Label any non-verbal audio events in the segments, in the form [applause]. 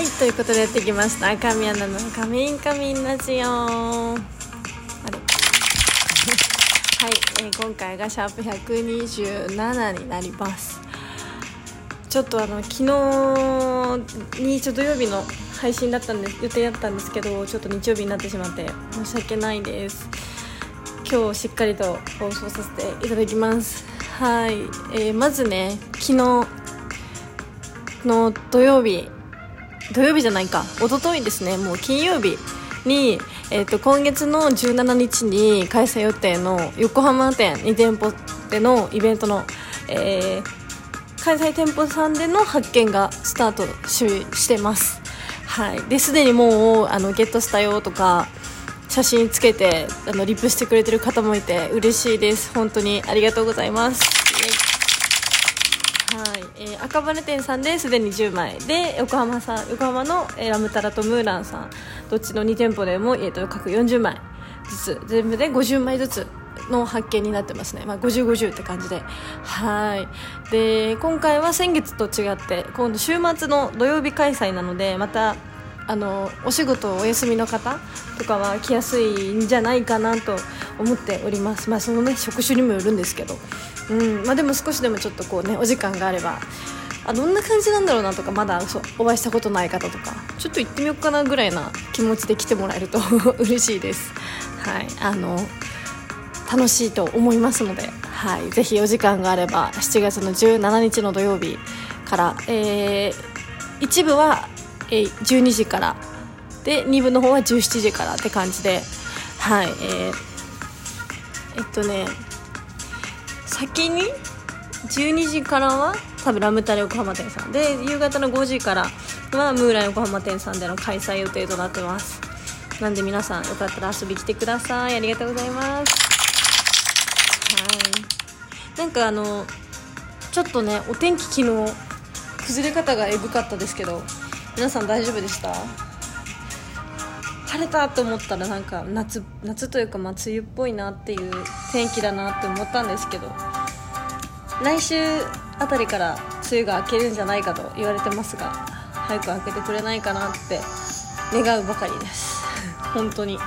はいということでやってきました。神アナのカミンカミンラジオ。あれ？はい、えー、今回がシャープ127になります。ちょっとあの昨日にちょ土曜日の配信だったんで予定だったんですけどちょっと日曜日になってしまって申し訳ないです。今日しっかりと放送させていただきます。はい、えー、まずね昨日の土曜日土曜日じゃないか。一昨日ですね。もう金曜日に、えーと、今月の17日に開催予定の横浜店2店舗でのイベントの、えー、開催店舗さんでの発見がスタートしてます。はい。ですでにもうあのゲットしたよとか写真つけてあのリップしてくれてる方もいて嬉しいです。本当にありがとうございます。えー、赤羽店さんです。でに10枚。で横浜さん横浜の、えー、ラムタラとムーランさん。どっちの2店舗でも、えーと、各40枚ずつ。全部で50枚ずつの発見になってますね、まあ、50、50って感じで。はい。で今回は先月と違って今度週末の土曜日開催なのでまたあのお仕事お休みの方とかは来やすいんじゃないかなと思っております、まあ、そのね職種にもよるんですけど、うんまあ、でも少しでもちょっとこうねお時間があればあどんな感じなんだろうなとかまだそうお会いしたことない方とかちょっと行ってみようかなぐらいな気持ちで来てもらえると [laughs] 嬉しいです。はいあの楽しいと思いますので、はい、ぜひお時間があれば7月の17日の土曜日から、えー、一部はえー、12時からで2部の方は17時からって感じではいえー、えっとね先に？12時からは多分ラムタレ横浜店さん。で夕方の5時からはムーラン横浜店さんでの開催予定となってます。なんで皆さんよかったら遊び来てください。ありがとうございます。はい。なんかあのちょっとねお天気昨日崩れ方がえぐかったですけど皆さん大丈夫でした？晴れたと思ったらなんか夏夏というかまあ梅雨っぽいなっていう天気だなって思ったんですけど来週あたりから梅雨が明けるんじゃないかと言われてますが早く明けてくれないかなって願うばかりです。[laughs] 本当に。い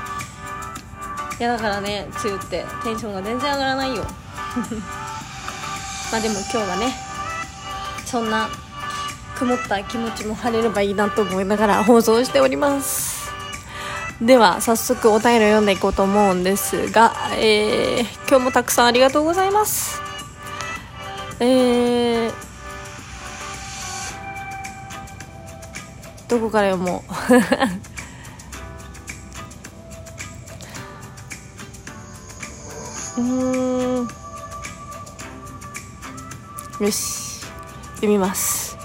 やだからね梅雨ってテンションが全然上がらないよ。[laughs] まあでも今日はねそんな曇った気持ちも晴れればいいなと思いながら放送しております。では早速お便りを読んでいこうと思うんですが、えー、今日もたくさんありがとうございます。えー、どこから読もう？[laughs] うん。よし読みます。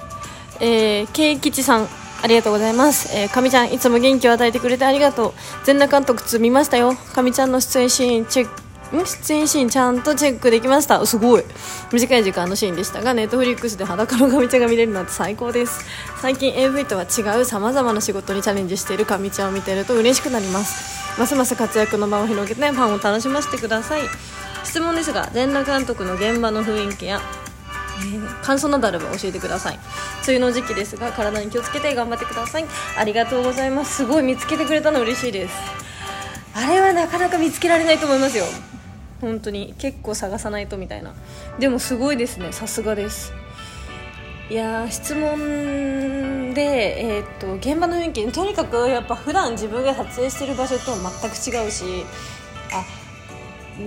えー、慶吉さん。ありがとうございます。えー、かみちゃん、いつも元気を与えてくれてありがとう。全裸監督2見ましたよ。かみちゃんの出演シーン、チェック、出演シーンちゃんとチェックできました。すごい。短い時間のシーンでしたが、ネットフリックスで裸のかみちゃんが見れるなんて最高です。最近 AV とは違う様々な仕事にチャレンジしているかみちゃんを見てると嬉しくなります。ますます活躍の場を広げてファンを楽しませてください。質問ですが、全裸監督の現場の雰囲気やー、感想などあれば教えてください。梅雨の時期ですが体に気をつけて頑張ってください。ありがとうございます。すごい見つけてくれたの嬉しいです。あれはなかなか見つけられないと思いますよ。本当に。結構探さないとみたいな。でもすごいですね。さすがです。いや質問で、えー、っと現場の雰囲気。とにかくやっぱ普段自分が撮影してる場所とは全く違うし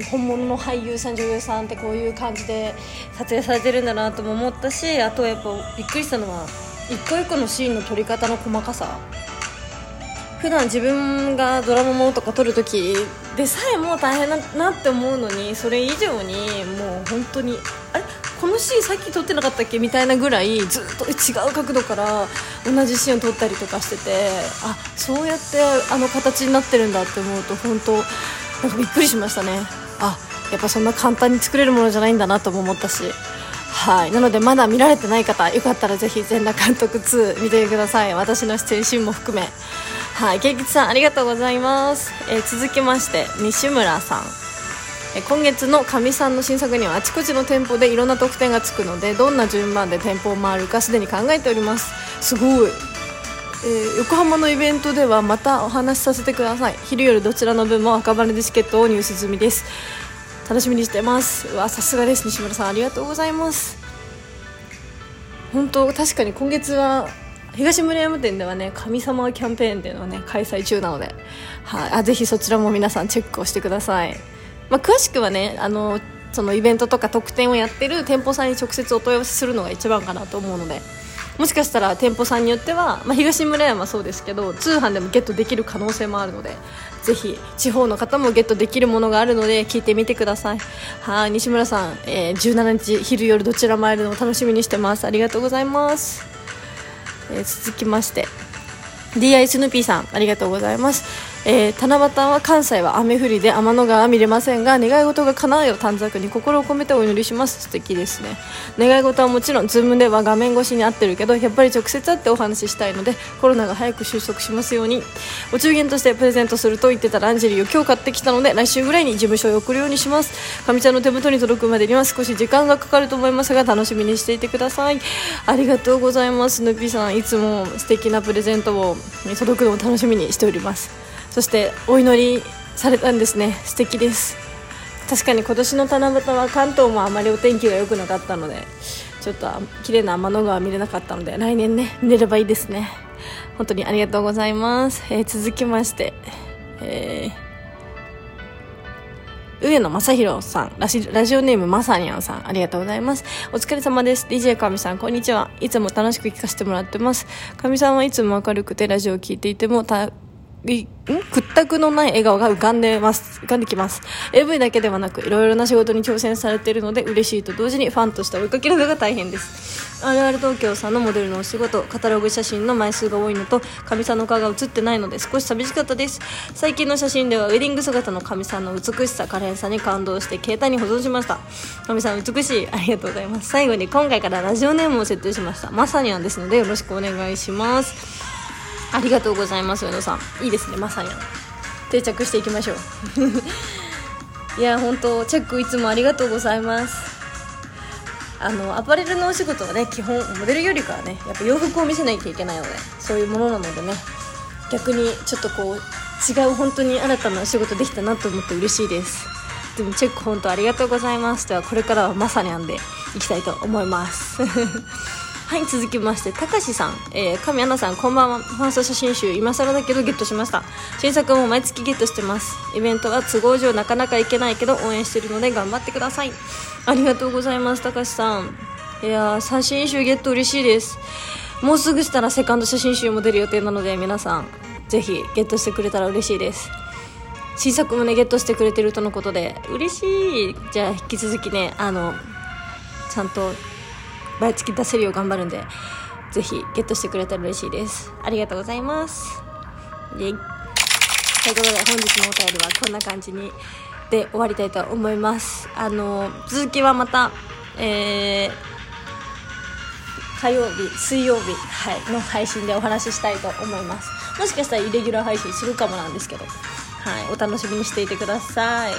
本物の俳優さん女優さんってこういう感じで撮影されてるんだなとも思ったしあとやっぱびっくりしたのは一個一個のシーンの撮り方の細かさ。普段自分がドラマものとか撮る時でさえも大変だなって思うのにそれ以上にもう本当にあれ？このシーンさっき撮ってなかったっけみたいなぐらいずっと違う角度から同じシーンを撮ったりとかしててあそうやってあの形になってるんだって思うと本当なんかびっくりしましたね。やっぱそんな簡単に作れるものじゃないんだなとも思ったし。はい。なのでまだ見られてない方よかったらぜひ全裸監督2見てください。私の出演シーンも含め。はい。慶吉さんありがとうございます、えー、続きまして西村さん。今月のかみさんの新作にはあちこちの店舗でいろんな特典がつくのでどんな順番で店舗を回るかすでに考えております。すごい。えー、横浜のイベントではまたお話しさせてください。昼夜どちらの分も赤羽でチケットを入手済みです。楽しみにしてます。うわさすがです。西村さんありがとうございます。本当確かに今月は東村山店ではね神様キャンペーンっていうのをね開催中なので、はい、あぜひそちらも皆さんチェックをしてください、まあ、詳しくはねあのそのイベントとか特典をやってる店舗さんに直接お問い合わせするのが一番かなと思うのでもしかしたら店舗さんによっては、まあ、東村山そうですけど通販でもゲットできる可能性もあるのでぜひ地方の方もゲットできるものがあるので聞いてみてください。はい西村さん、えー、17日昼夜どちらも会えるのを楽しみにしてます。ありがとうございます、えー、続きまして DI スヌーピーさんありがとうございます。えー、七夕は関西は雨降りで天の川は見れませんが願い事が叶うよ短冊に心を込めてお祈りします。素敵ですね。願い事はもちろんズームでは画面越しに合ってるけどやっぱり直接会ってお話ししたいのでコロナが早く収束しますように。お中元としてプレゼントすると言ってたランジェリーを今日買ってきたので来週ぐらいに事務所へ送るようにします。かみちゃんの手元に届くまでには少し時間がかかると思いますが楽しみにしていてください。ありがとうございます。ぬぴさんいつも素敵なプレゼントを届くのを楽しみにしております。そしてお祈りされたんですね素敵です確かに今年の七夕は関東もあまりお天気が良くなかったのでちょっと綺麗な天の川見れなかったので来年ね見れればいいですね本当にありがとうございます、えー、続きまして、えー、上野正弘さんラジ、オネームまさにゃんさん、ありがとうございます。お疲れ様です。DJ かみさん、こんにちは。いつも楽しく聞かせてもらってます。かみさんはいつも明るくてラジオを聞いていても、ん？屈託のない笑顔が浮かんでます、浮かんできます。AV だけではなく、いろいろな仕事に挑戦されているので、嬉しいと同時にファンとして追いかけるのが大変です。RR 東京さんのモデルのお仕事、カタログ写真の枚数が多いのと、神さんの顔が写ってないので少し寂しかったです。最近の写真では、ウェディング姿の神さんの美しさ、可憐さに感動して、携帯に保存しました。神さん美しい。ありがとうございます。最後に今回からラジオネームを設定しました。まさにはですので、よろしくお願いします。ありがとうございます上野さん。いいですねまさに。定着していきましょう。[laughs] いや本当チェックいつもありがとうございます。あのアパレルのお仕事はね基本モデルよりかはねやっぱ洋服を見せなきゃいけないのでそういうものなのでね逆にちょっとこう違う本当に新たなお仕事できたなと思って嬉しいです。でもチェック本当ありがとうございます。ではこれからはまさにあんでいきたいと思います。はい続きましてたかしさん、えー、神アナさんこんばんは。ファースト写真集今更だけどゲットしました。新作も毎月ゲットしてます。イベントは都合上なかなか行けないけど応援してるので頑張ってください。ありがとうございますたかしさん。いや写真集ゲット嬉しいです。もうすぐしたらセカンド写真集も出る予定なので皆さんぜひゲットしてくれたら嬉しいです。新作もねゲットしてくれてるとのことで嬉しい。じゃあ引き続きねあのちゃんと毎月出せるよう頑張るんでぜひゲットしてくれたら嬉しいです。ありがとうございます。イエイ。ということで本日のお便りはこんな感じにで終わりたいと思います。あの続きはまたえー、火曜日水曜日、はい、の配信でお話ししたいと思います。もしかしたらイレギュラー配信するかもなんですけどはい、お楽しみにしていてください。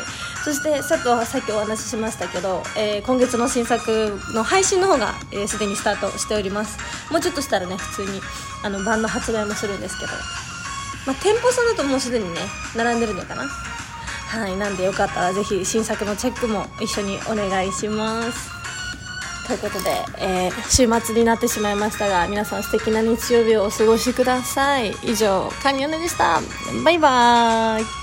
そしてさっとさっきお話ししましたけど、えー、今月の新作の配信の方がすで、えー、にスタートしております。もうちょっとしたらね普通にあの版の発売もするんですけど、まあ、店舗さんだともうすでにね並んでるのかな？はいなんでよかったらぜひ新作のチェックも一緒にお願いします。ということで、えー、週末になってしまいましたが皆さん素敵な日曜日をお過ごしください。以上カニオネでした。バイバーイ。